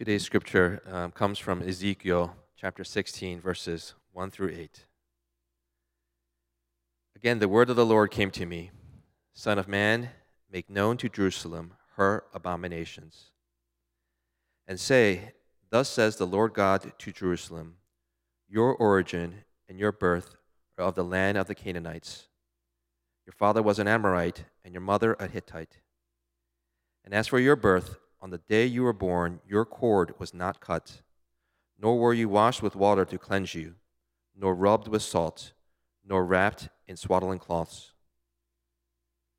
Today's scripture um, comes from Ezekiel chapter 16, verses 1 through 8. Again, the word of the Lord came to me Son of man, make known to Jerusalem her abominations. And say, Thus says the Lord God to Jerusalem Your origin and your birth are of the land of the Canaanites. Your father was an Amorite, and your mother a Hittite. And as for your birth, on the day you were born, your cord was not cut, nor were you washed with water to cleanse you, nor rubbed with salt, nor wrapped in swaddling cloths.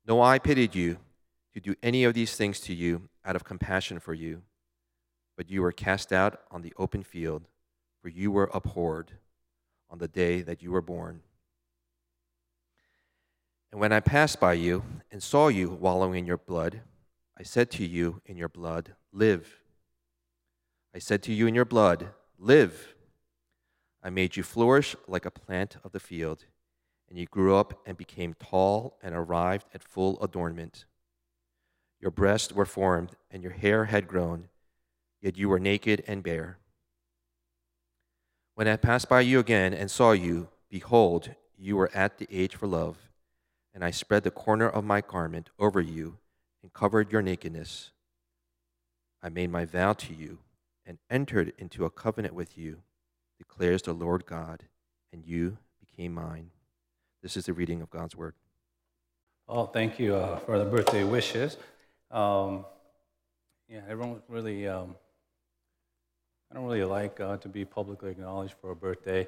No eye pitied you to do any of these things to you out of compassion for you, but you were cast out on the open field, for you were abhorred on the day that you were born. And when I passed by you and saw you wallowing in your blood, I said to you in your blood, Live. I said to you in your blood, Live. I made you flourish like a plant of the field, and you grew up and became tall and arrived at full adornment. Your breasts were formed, and your hair had grown, yet you were naked and bare. When I passed by you again and saw you, behold, you were at the age for love, and I spread the corner of my garment over you and covered your nakedness. I made my vow to you and entered into a covenant with you, declares the Lord God, and you became mine. This is the reading of God's word. Oh, thank you uh, for the birthday wishes. Um, yeah, I don't really, um, I don't really like uh, to be publicly acknowledged for a birthday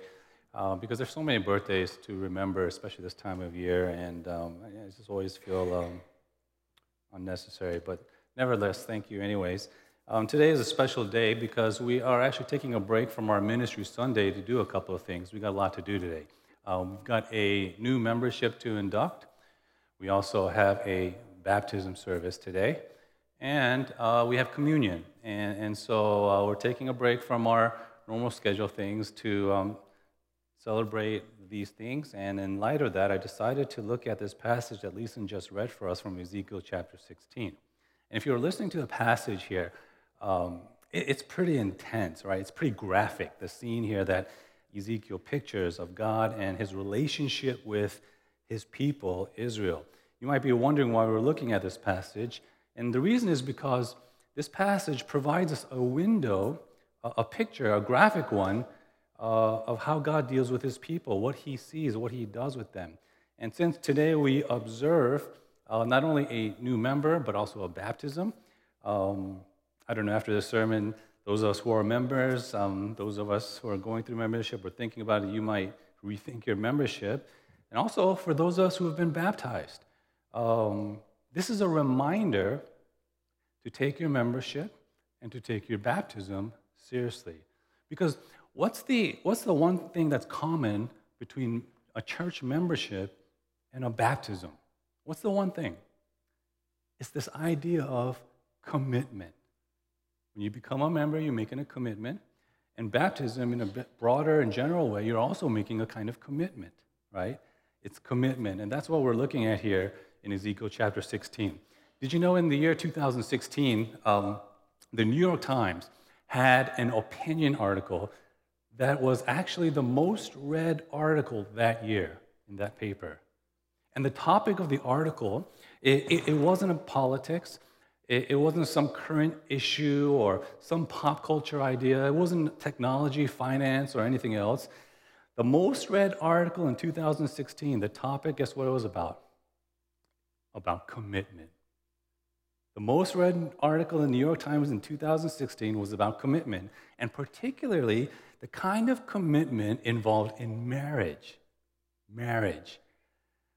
uh, because there's so many birthdays to remember, especially this time of year, and um, I just always feel um, unnecessary. But nevertheless, thank you, anyways. Um, today is a special day because we are actually taking a break from our Ministry Sunday to do a couple of things. We got a lot to do today. Um, we've got a new membership to induct. We also have a baptism service today. And uh, we have communion. And, and so uh, we're taking a break from our normal schedule things to um, celebrate these things. And in light of that, I decided to look at this passage that Leeson just read for us from Ezekiel chapter 16. And if you're listening to the passage here, um, it, it's pretty intense, right? It's pretty graphic, the scene here that Ezekiel pictures of God and his relationship with his people, Israel. You might be wondering why we're looking at this passage. And the reason is because this passage provides us a window, a, a picture, a graphic one, uh, of how God deals with his people, what he sees, what he does with them. And since today we observe uh, not only a new member, but also a baptism, um, I don't know, after this sermon, those of us who are members, um, those of us who are going through membership or thinking about it, you might rethink your membership. And also for those of us who have been baptized, um, this is a reminder to take your membership and to take your baptism seriously. Because what's the, what's the one thing that's common between a church membership and a baptism? What's the one thing? It's this idea of commitment. When you become a member, you're making a commitment. And baptism, in a broader and general way, you're also making a kind of commitment, right? It's commitment. And that's what we're looking at here in Ezekiel chapter 16. Did you know in the year 2016, um, the New York Times had an opinion article that was actually the most read article that year in that paper. And the topic of the article, it, it, it wasn't politics, it, it, wasn't some current issue or some pop culture idea, it wasn't technology, finance, or anything else. The most read article in 2016, the topic, guess what it was about? About commitment. The most read article in the New York Times in 2016 was about commitment, and particularly the kind of commitment involved in marriage. Marriage.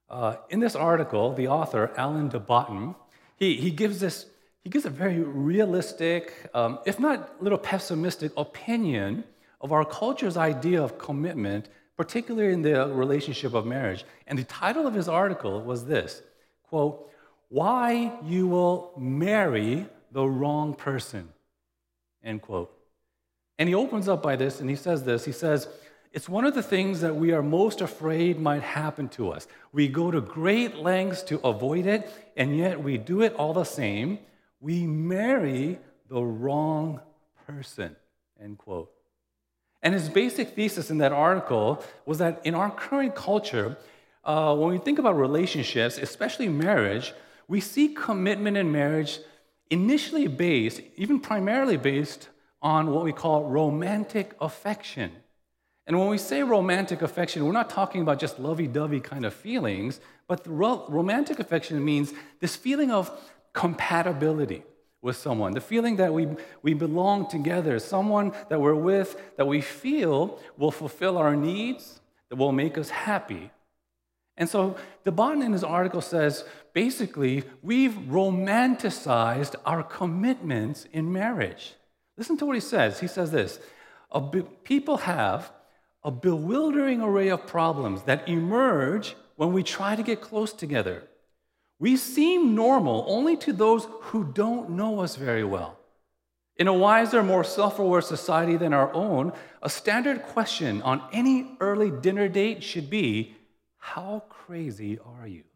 Uh, in this article, the author, Alain de Botton, he, he gives this he gives a very realistic, um, if not a little pessimistic, opinion of our culture's idea of commitment, particularly in the relationship of marriage. And the title of his article was this quote, Why You Will Marry the Wrong Person, end quote. And he opens up by this and he says this he says, It's one of the things that we are most afraid might happen to us. We go to great lengths to avoid it, and yet we do it all the same. We marry the wrong person, end quote. And his basic thesis in that article was that in our current culture, uh, when we think about relationships, especially marriage, we see commitment in marriage initially based, even primarily based on what we call romantic affection. And when we say romantic affection, we're not talking about just lovey dovey kind of feelings, but ro- romantic affection means this feeling of compatibility with someone, the feeling that we, we belong together, someone that we're with that we feel will fulfill our needs, that will make us happy. And so de Botton in his article says basically, we've romanticized our commitments in marriage. Listen to what he says. He says this People have a bewildering array of problems that emerge when we try to get close together. We seem normal only to those who don't know us very well. In a wiser, more self aware society than our own, a standard question on any early dinner date should be How crazy are you?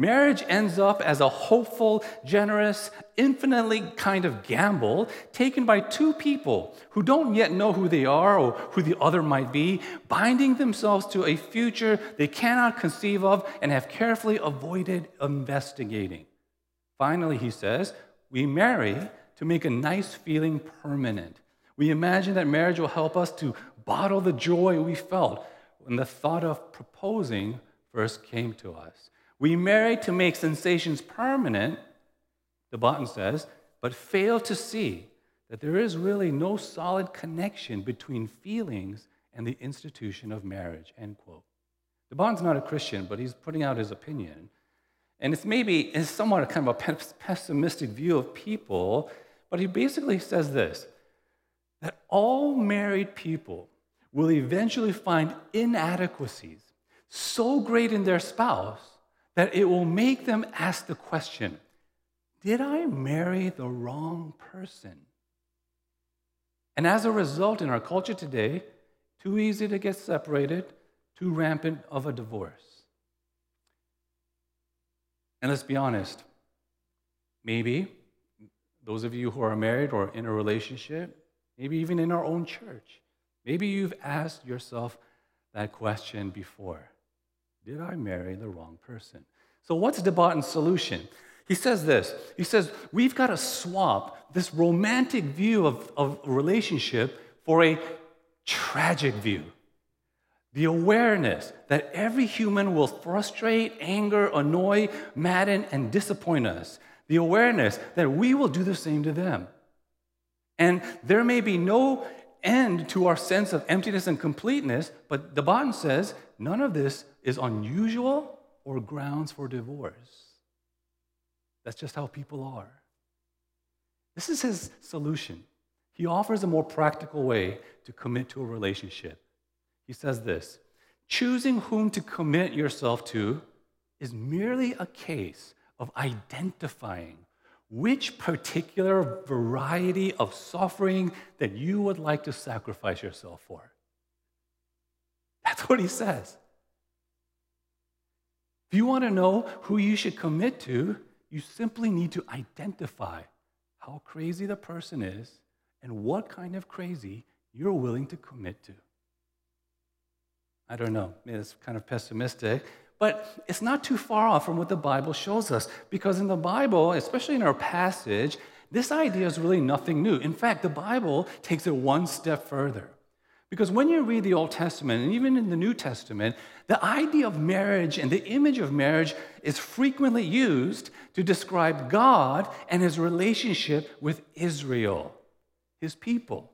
Marriage ends up as a hopeful, generous, infinitely kind of gamble taken by two people who don't yet know who they are or who the other might be, binding themselves to a future they cannot conceive of and have carefully avoided investigating. Finally, he says, we marry to make a nice feeling permanent. We imagine that marriage will help us to bottle the joy we felt when the thought of proposing first came to us. We marry to make sensations permanent, de Botton says, but fail to see that there is really no solid connection between feelings and the institution of marriage, end quote. de Botton's not a Christian, but he's putting out his opinion. And it's maybe it's somewhat kind of a pessimistic view of people, but he basically says this that all married people will eventually find inadequacies so great in their spouse that it will make them ask the question Did I marry the wrong person? And as a result, in our culture today, too easy to get separated, too rampant of a divorce. And let's be honest, maybe those of you who are married or in a relationship, maybe even in our own church, maybe you've asked yourself that question before. Did I marry the wrong person? So, what's de Botton's solution? He says this He says, We've got to swap this romantic view of, of relationship for a tragic view. The awareness that every human will frustrate, anger, annoy, madden, and disappoint us. The awareness that we will do the same to them. And there may be no end to our sense of emptiness and completeness, but de Botton says none of this is unusual or grounds for divorce. That's just how people are. This is his solution. He offers a more practical way to commit to a relationship. He says this choosing whom to commit yourself to is merely a case of identifying which particular variety of suffering that you would like to sacrifice yourself for. That's what he says. If you want to know who you should commit to, you simply need to identify how crazy the person is and what kind of crazy you're willing to commit to. I don't know, it's kind of pessimistic, but it's not too far off from what the Bible shows us. Because in the Bible, especially in our passage, this idea is really nothing new. In fact, the Bible takes it one step further. Because when you read the Old Testament and even in the New Testament, the idea of marriage and the image of marriage is frequently used to describe God and his relationship with Israel, his people.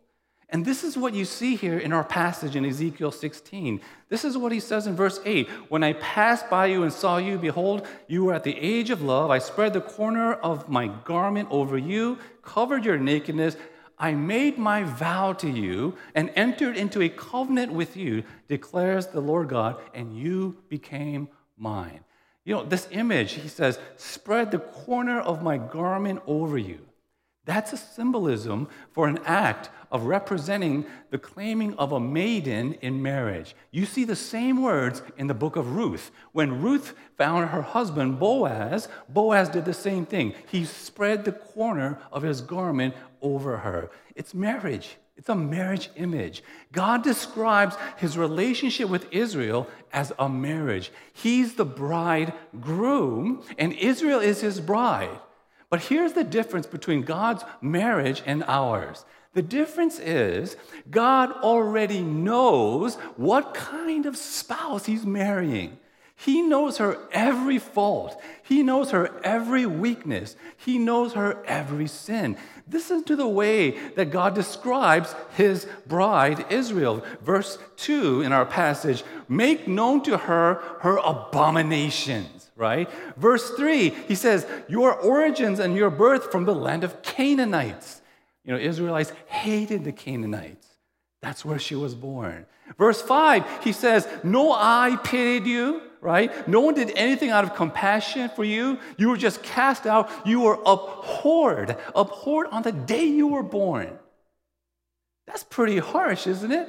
And this is what you see here in our passage in Ezekiel 16. This is what he says in verse 8 When I passed by you and saw you, behold, you were at the age of love. I spread the corner of my garment over you, covered your nakedness. I made my vow to you and entered into a covenant with you, declares the Lord God, and you became mine. You know, this image, he says, spread the corner of my garment over you. That's a symbolism for an act of representing the claiming of a maiden in marriage. You see the same words in the book of Ruth. When Ruth found her husband Boaz, Boaz did the same thing. He spread the corner of his garment over her. It's marriage. It's a marriage image. God describes his relationship with Israel as a marriage. He's the bridegroom, and Israel is his bride. But here's the difference between God's marriage and ours. The difference is God already knows what kind of spouse he's marrying. He knows her every fault. He knows her every weakness. He knows her every sin. Listen to the way that God describes his bride, Israel. Verse 2 in our passage make known to her her abominations, right? Verse 3, he says, Your origins and your birth from the land of Canaanites. You know, Israelites hated the Canaanites. That's where she was born. Verse 5, he says, No eye pitied you, right? No one did anything out of compassion for you. You were just cast out. You were abhorred, abhorred on the day you were born. That's pretty harsh, isn't it?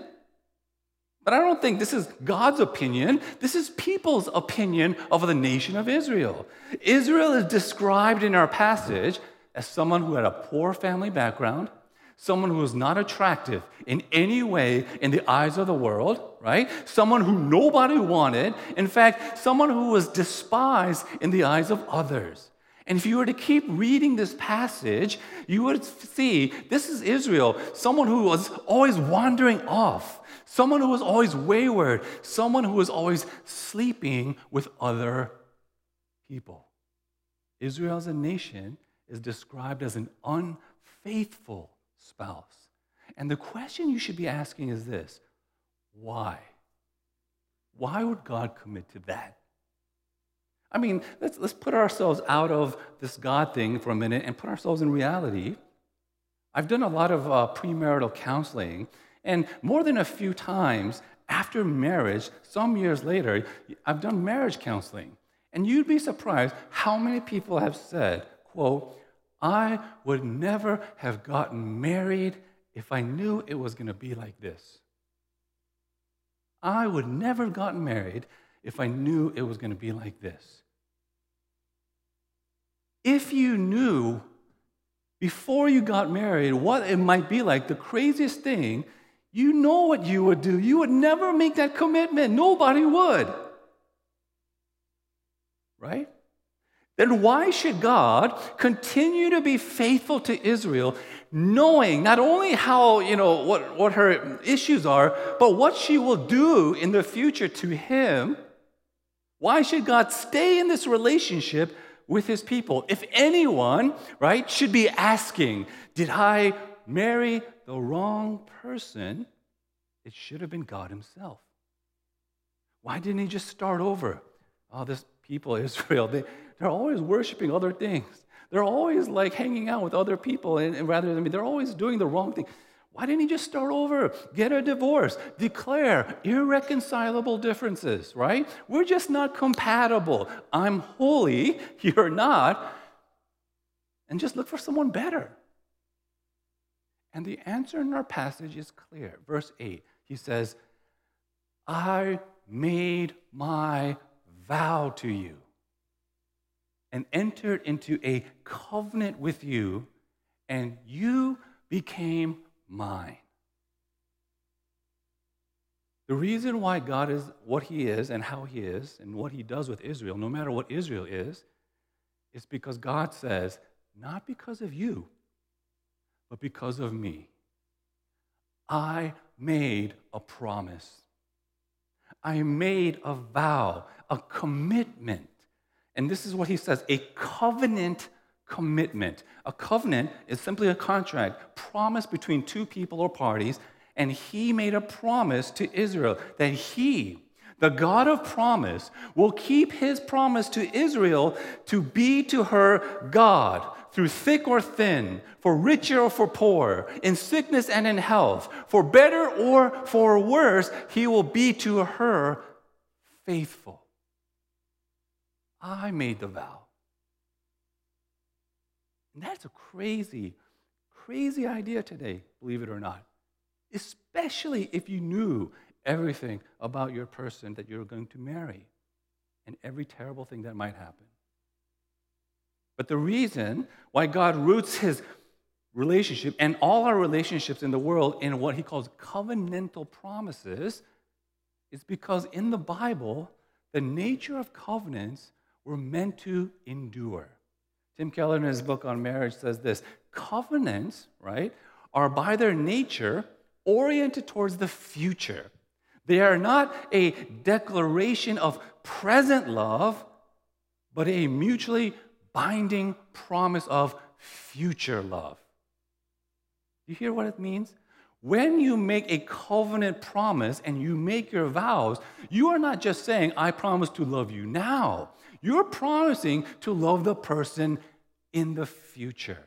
But I don't think this is God's opinion. This is people's opinion of the nation of Israel. Israel is described in our passage as someone who had a poor family background, someone who was not attractive in any way in the eyes of the world, right? Someone who nobody wanted. In fact, someone who was despised in the eyes of others. And if you were to keep reading this passage, you would see this is Israel, someone who was always wandering off, someone who was always wayward, someone who was always sleeping with other people. Israel as a nation is described as an unfaithful spouse. And the question you should be asking is this why? Why would God commit to that? I mean, let's, let's put ourselves out of this God thing for a minute and put ourselves in reality. I've done a lot of uh, premarital counseling, and more than a few times after marriage, some years later, I've done marriage counseling. And you'd be surprised how many people have said, quote, I would never have gotten married if I knew it was going to be like this. I would never have gotten married if I knew it was going to be like this. If you knew before you got married what it might be like, the craziest thing, you know what you would do. You would never make that commitment. Nobody would. Right? Then why should God continue to be faithful to Israel, knowing not only how, you know, what, what her issues are, but what she will do in the future to him? Why should God stay in this relationship with his people? If anyone, right, should be asking, did I marry the wrong person? It should have been God himself. Why didn't he just start over? Oh, this people, Israel, they, they're always worshiping other things. They're always like hanging out with other people, and, and rather than me, they're always doing the wrong thing. Why didn't he just start over? Get a divorce, declare irreconcilable differences, right? We're just not compatible. I'm holy, you're not. And just look for someone better. And the answer in our passage is clear. Verse 8, he says, I made my vow to you and entered into a covenant with you, and you became mine. The reason why God is what He is and how He is and what He does with Israel, no matter what Israel is, is because God says, not because of you, but because of me. I made a promise. I made a vow, a commitment and this is what he says a covenant commitment. A covenant is simply a contract, promise between two people or parties. And he made a promise to Israel that he, the God of promise, will keep his promise to Israel to be to her God through thick or thin, for richer or for poor, in sickness and in health, for better or for worse, he will be to her faithful. I made the vow. And that's a crazy crazy idea today, believe it or not. Especially if you knew everything about your person that you're going to marry and every terrible thing that might happen. But the reason why God roots his relationship and all our relationships in the world in what he calls covenantal promises is because in the Bible, the nature of covenants were meant to endure. Tim Keller, in his book on marriage, says this covenants, right, are by their nature oriented towards the future. They are not a declaration of present love, but a mutually binding promise of future love. You hear what it means? When you make a covenant promise and you make your vows, you are not just saying, I promise to love you now. You're promising to love the person in the future.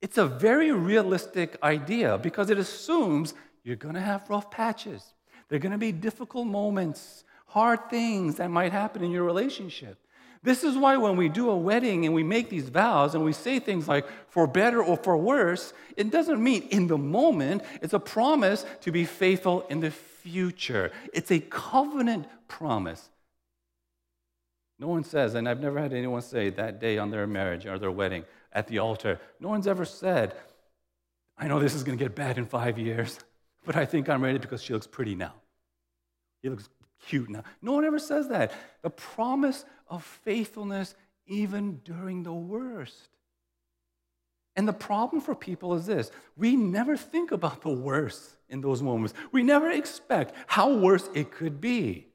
It's a very realistic idea because it assumes you're going to have rough patches. There are going to be difficult moments, hard things that might happen in your relationship. This is why when we do a wedding and we make these vows and we say things like for better or for worse, it doesn't mean in the moment. It's a promise to be faithful in the future. It's a covenant promise. No one says, and I've never had anyone say that day on their marriage or their wedding at the altar, no one's ever said, I know this is going to get bad in five years, but I think I'm ready because she looks pretty now. He looks cute now. No one ever says that. The promise of faithfulness even during the worst. And the problem for people is this we never think about the worst in those moments. We never expect how worse it could be.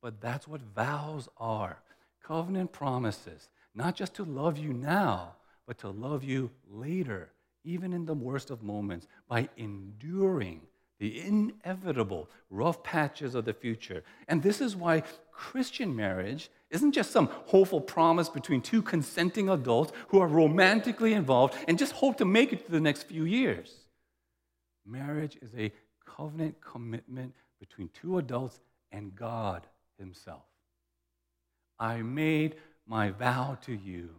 But that's what vows are covenant promises, not just to love you now, but to love you later, even in the worst of moments, by enduring the inevitable rough patches of the future. And this is why Christian marriage isn't just some hopeful promise between two consenting adults who are romantically involved and just hope to make it to the next few years. Marriage is a covenant commitment between two adults and God Himself. I made my vow to you,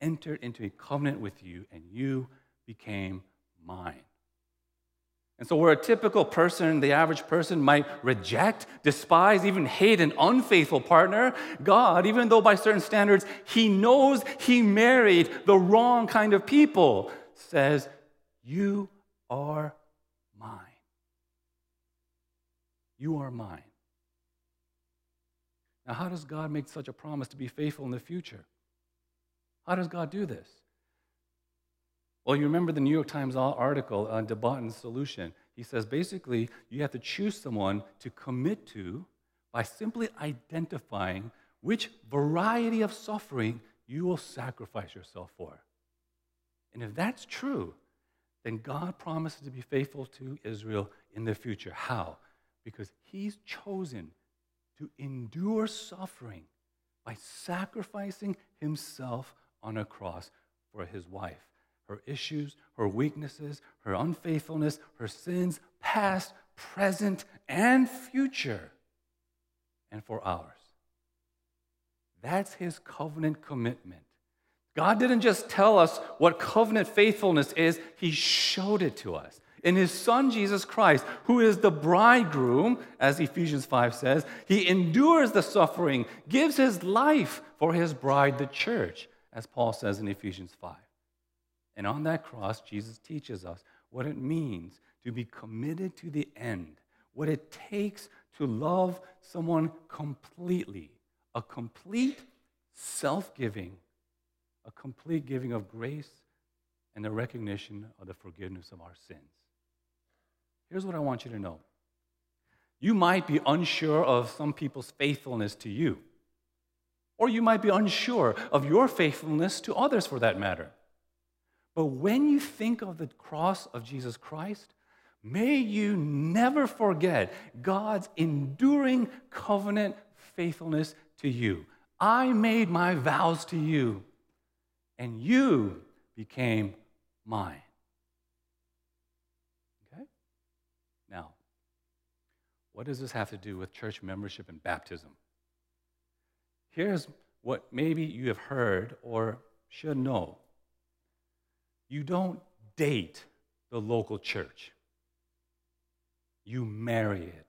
entered into a covenant with you, and you became mine. And so, where a typical person, the average person, might reject, despise, even hate an unfaithful partner, God, even though by certain standards he knows he married the wrong kind of people, says, You are mine. You are mine. Now, how does God make such a promise to be faithful in the future? How does God do this? Well, you remember the New York Times article on de Botton's solution. He says basically, you have to choose someone to commit to by simply identifying which variety of suffering you will sacrifice yourself for. And if that's true, then God promises to be faithful to Israel in the future. How? Because He's chosen to endure suffering by sacrificing Himself on a cross for His wife her issues, her weaknesses, her unfaithfulness, her sins, past, present, and future, and for ours. That's his covenant commitment. God didn't just tell us what covenant faithfulness is, he showed it to us. In his son Jesus Christ, who is the bridegroom, as Ephesians 5 says, he endures the suffering, gives his life for his bride, the church, as Paul says in Ephesians 5. And on that cross, Jesus teaches us what it means to be committed to the end, what it takes to love someone completely, a complete self giving, a complete giving of grace, and the recognition of the forgiveness of our sins. Here's what I want you to know you might be unsure of some people's faithfulness to you, or you might be unsure of your faithfulness to others for that matter. But when you think of the cross of Jesus Christ, may you never forget God's enduring covenant faithfulness to you. I made my vows to you, and you became mine. Okay? Now, what does this have to do with church membership and baptism? Here's what maybe you have heard or should know you don't date the local church. You marry it.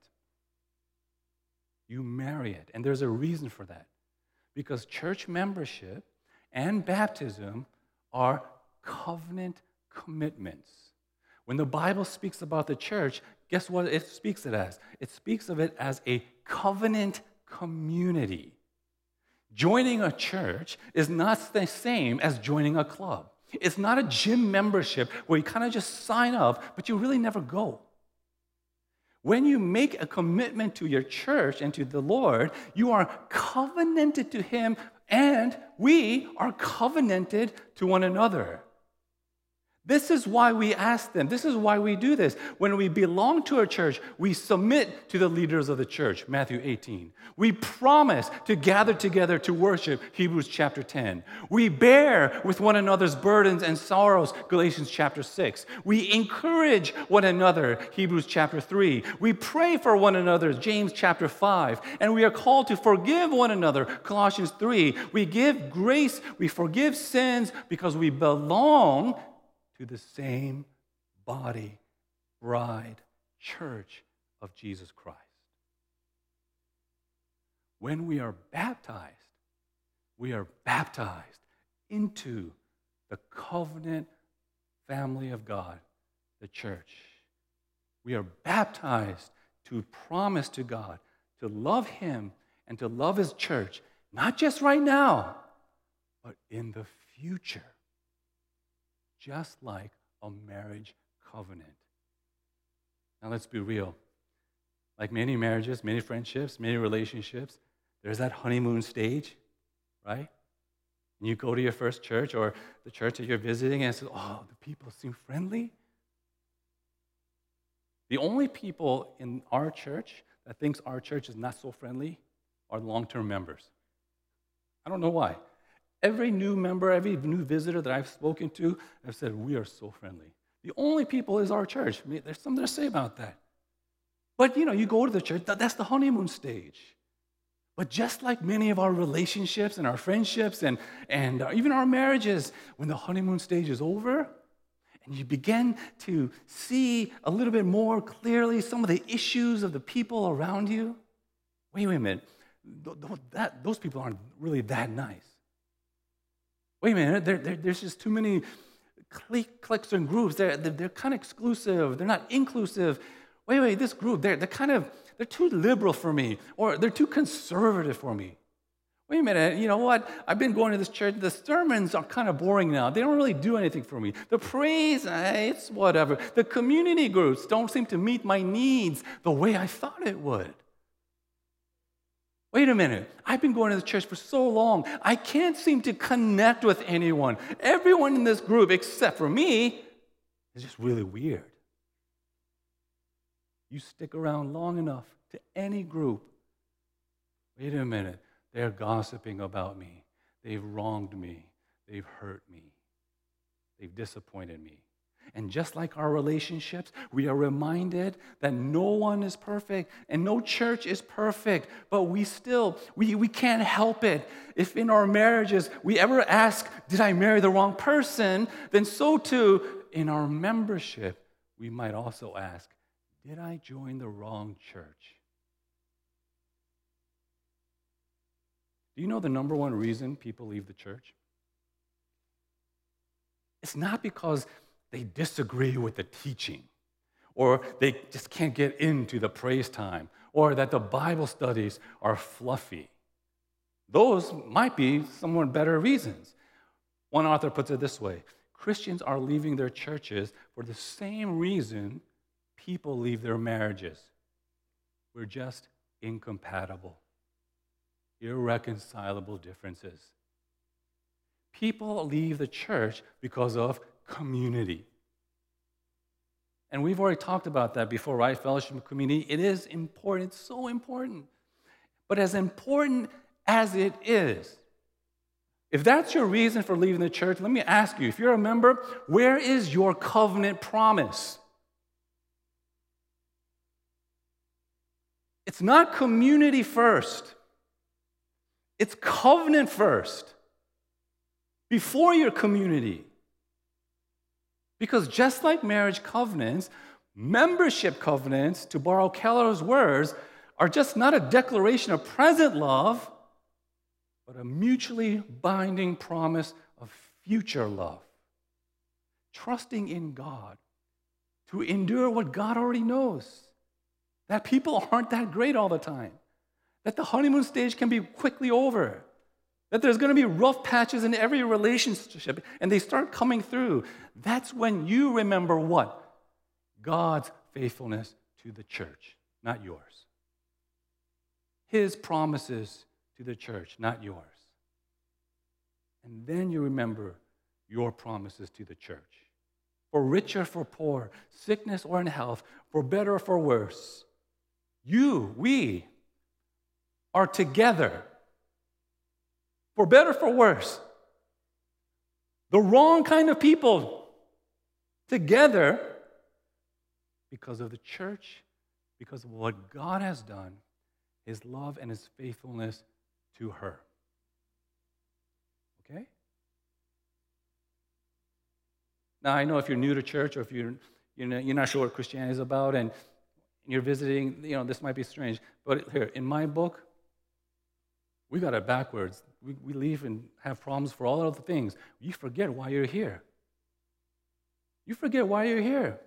You marry it. And there's a reason for that. Because church membership and baptism are covenant commitments. When the Bible speaks about the church, guess what it speaks it as? It speaks of it as a covenant community. Joining a church is not the same as joining a club. It's not a gym membership where you kind of just sign up, but you really never go. When you make a commitment to your church and to the Lord, you are covenanted to Him, and we are covenanted to one another. This is why we ask them. This is why we do this. When we belong to a church, we submit to the leaders of the church, Matthew 18. We promise to gather together to worship, Hebrews chapter 10. We bear with one another's burdens and sorrows, Galatians chapter 6. We encourage one another, Hebrews chapter 3. We pray for one another, James chapter 5. And we are called to forgive one another, Colossians 3. We give grace, we forgive sins because we belong to the same body, bride, church of Jesus Christ. When we are baptized, we are baptized into the covenant family of God, the church. We are baptized to promise to God to love Him and to love His church, not just right now, but in the future just like a marriage covenant. Now, let's be real. Like many marriages, many friendships, many relationships, there's that honeymoon stage, right? And you go to your first church or the church that you're visiting and say, oh, the people seem friendly. The only people in our church that thinks our church is not so friendly are long-term members. I don't know why. Every new member, every new visitor that I've spoken to, I've said, We are so friendly. The only people is our church. I mean, there's something to say about that. But you know, you go to the church, that's the honeymoon stage. But just like many of our relationships and our friendships and, and uh, even our marriages, when the honeymoon stage is over and you begin to see a little bit more clearly some of the issues of the people around you, wait, wait a minute, that, those people aren't really that nice. Wait a minute, there, there, there's just too many cliques and groups. They're, they're, kind of exclusive, they're not inclusive. Wait, wait, this group, they're, they're kind of, they're too liberal for me, or they're too conservative for me. Wait a minute, you know what? I've been going to this church. The sermons are kind of boring now. They don't really do anything for me. The praise, eh, it's whatever. The community groups don't seem to meet my needs the way I thought it would. Wait a minute. I've been going to the church for so long. I can't seem to connect with anyone. Everyone in this group, except for me, is just really weird. You stick around long enough to any group. Wait a minute. They're gossiping about me. They've wronged me. They've hurt me. They've disappointed me. And just like our relationships, we are reminded that no one is perfect and no church is perfect, but we still, we, we can't help it. If in our marriages we ever ask, Did I marry the wrong person? then so too in our membership, we might also ask, Did I join the wrong church? Do you know the number one reason people leave the church? It's not because they disagree with the teaching, or they just can't get into the praise time, or that the Bible studies are fluffy. Those might be somewhat better reasons. One author puts it this way Christians are leaving their churches for the same reason people leave their marriages. We're just incompatible, irreconcilable differences. People leave the church because of community. And we've already talked about that before, right? Fellowship community. It is important, it's so important. But as important as it is, if that's your reason for leaving the church, let me ask you if you're a member, where is your covenant promise? It's not community first, it's covenant first. Before your community. Because just like marriage covenants, membership covenants, to borrow Keller's words, are just not a declaration of present love, but a mutually binding promise of future love. Trusting in God to endure what God already knows. That people aren't that great all the time. That the honeymoon stage can be quickly over. That there's going to be rough patches in every relationship and they start coming through. That's when you remember what? God's faithfulness to the church, not yours. His promises to the church, not yours. And then you remember your promises to the church. For rich or for poor, sickness or in health, for better or for worse. You, we, are together for better, for worse. The wrong kind of people together because of the church, because of what God has done, His love and His faithfulness to her. Okay? Now, I know if you're new to church or if you're, you're not sure what Christianity is about and you're visiting, you know, this might be strange. But here, in my book, we got it backwards. We, we leave and have problems for all other things. You forget why you're here. You forget why you're here.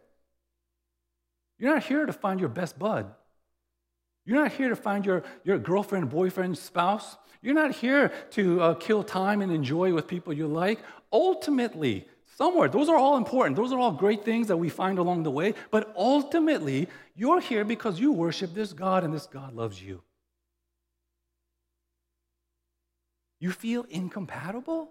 You're not here to find your best bud. You're not here to find your, your girlfriend, boyfriend, spouse. You're not here to uh, kill time and enjoy with people you like. Ultimately, somewhere, those are all important. Those are all great things that we find along the way. But ultimately, you're here because you worship this God and this God loves you. You feel incompatible?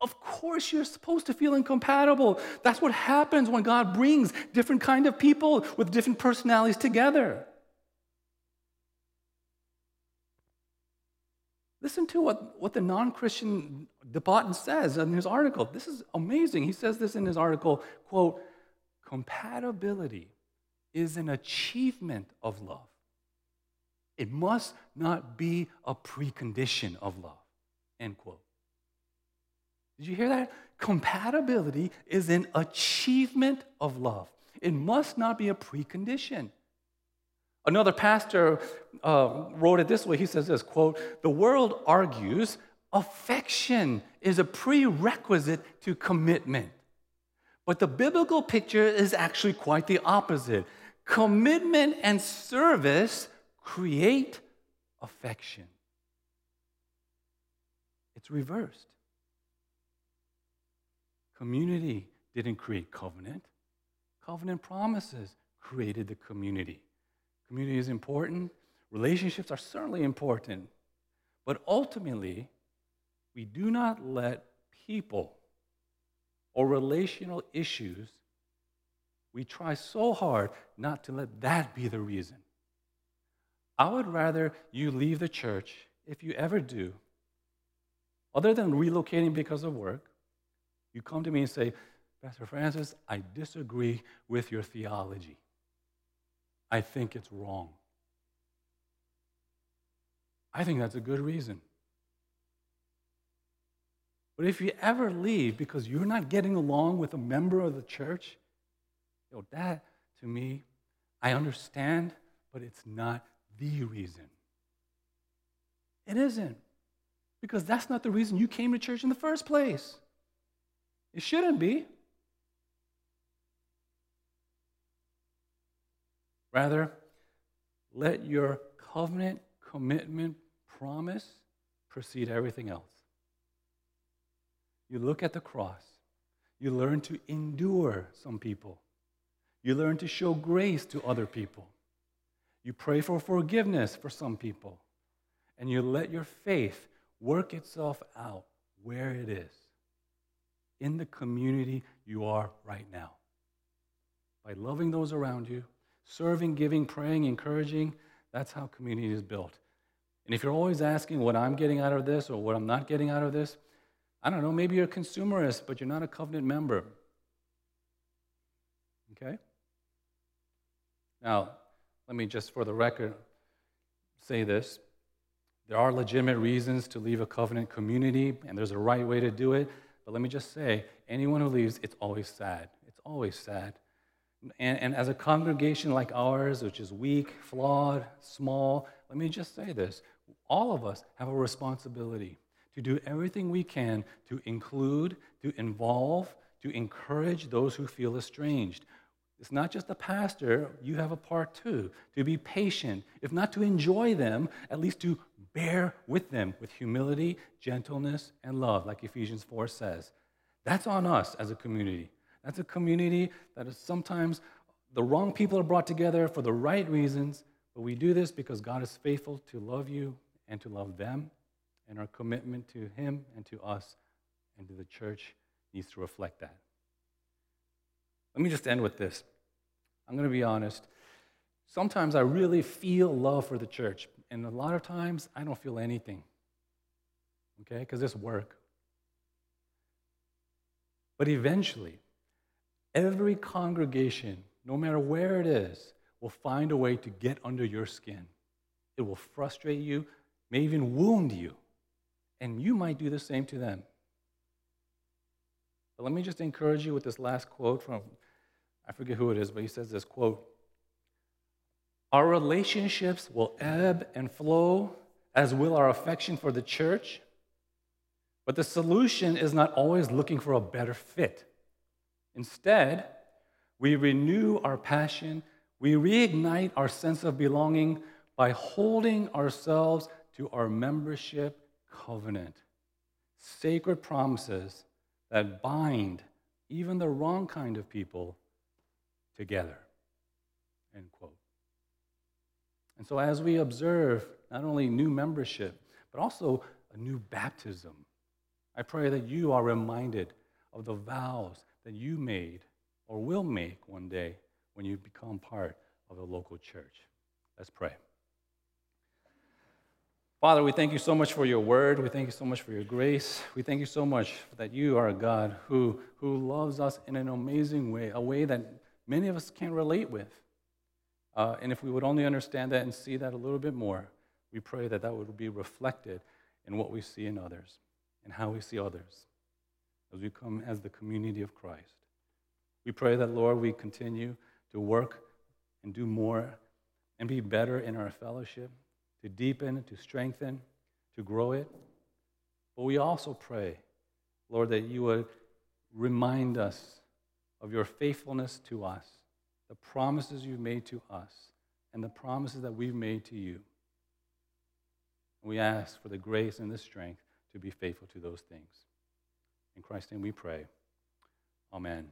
Of course you're supposed to feel incompatible. That's what happens when God brings different kind of people with different personalities together. Listen to what, what the non Christian de Botton says in his article. This is amazing. He says this in his article quote, compatibility is an achievement of love. It must not be a precondition of love. End quote. Did you hear that? Compatibility is an achievement of love. It must not be a precondition. Another pastor uh, wrote it this way. He says this quote, the world argues affection is a prerequisite to commitment. But the biblical picture is actually quite the opposite. Commitment and service create affection. It's reversed. Community didn't create covenant, covenant promises created the community. Community is important, relationships are certainly important, but ultimately, we do not let people or relational issues, we try so hard not to let that be the reason. I would rather you leave the church, if you ever do, other than relocating because of work, you come to me and say, Pastor Francis, I disagree with your theology. I think it's wrong. I think that's a good reason. But if you ever leave because you're not getting along with a member of the church, you know, that to me, I understand, but it's not the reason. It isn't. Because that's not the reason you came to church in the first place. It shouldn't be. Rather, let your covenant, commitment, promise precede everything else. You look at the cross, you learn to endure some people, you learn to show grace to other people. You pray for forgiveness for some people, and you let your faith work itself out where it is in the community you are right now. By loving those around you, serving, giving, praying, encouraging, that's how community is built. And if you're always asking what I'm getting out of this or what I'm not getting out of this, I don't know, maybe you're a consumerist, but you're not a covenant member. Okay? Now, let me just for the record say this. There are legitimate reasons to leave a covenant community, and there's a right way to do it. But let me just say anyone who leaves, it's always sad. It's always sad. And, and as a congregation like ours, which is weak, flawed, small, let me just say this all of us have a responsibility to do everything we can to include, to involve, to encourage those who feel estranged. It's not just the pastor, you have a part too, to be patient, if not to enjoy them, at least to bear with them with humility, gentleness, and love, like Ephesians 4 says. That's on us as a community. That's a community that is sometimes the wrong people are brought together for the right reasons, but we do this because God is faithful to love you and to love them, and our commitment to Him and to us and to the church needs to reflect that. Let me just end with this. I'm going to be honest. Sometimes I really feel love for the church, and a lot of times I don't feel anything. Okay? Because it's work. But eventually, every congregation, no matter where it is, will find a way to get under your skin. It will frustrate you, may even wound you, and you might do the same to them. But let me just encourage you with this last quote from, I forget who it is, but he says this quote Our relationships will ebb and flow, as will our affection for the church. But the solution is not always looking for a better fit. Instead, we renew our passion, we reignite our sense of belonging by holding ourselves to our membership covenant, sacred promises that bind even the wrong kind of people together. End quote. And so, as we observe not only new membership, but also a new baptism, I pray that you are reminded of the vows that you made or will make one day when you become part of the local church. Let's pray. Father, we thank you so much for your word. We thank you so much for your grace. We thank you so much that you are a God who, who loves us in an amazing way, a way that many of us can't relate with. Uh, and if we would only understand that and see that a little bit more, we pray that that would be reflected in what we see in others and how we see others as we come as the community of Christ. We pray that, Lord, we continue to work and do more and be better in our fellowship to deepen, to strengthen, to grow it. But we also pray, Lord, that you would remind us of your faithfulness to us, the promises you've made to us, and the promises that we've made to you. We ask for the grace and the strength to be faithful to those things. In Christ's name we pray. Amen.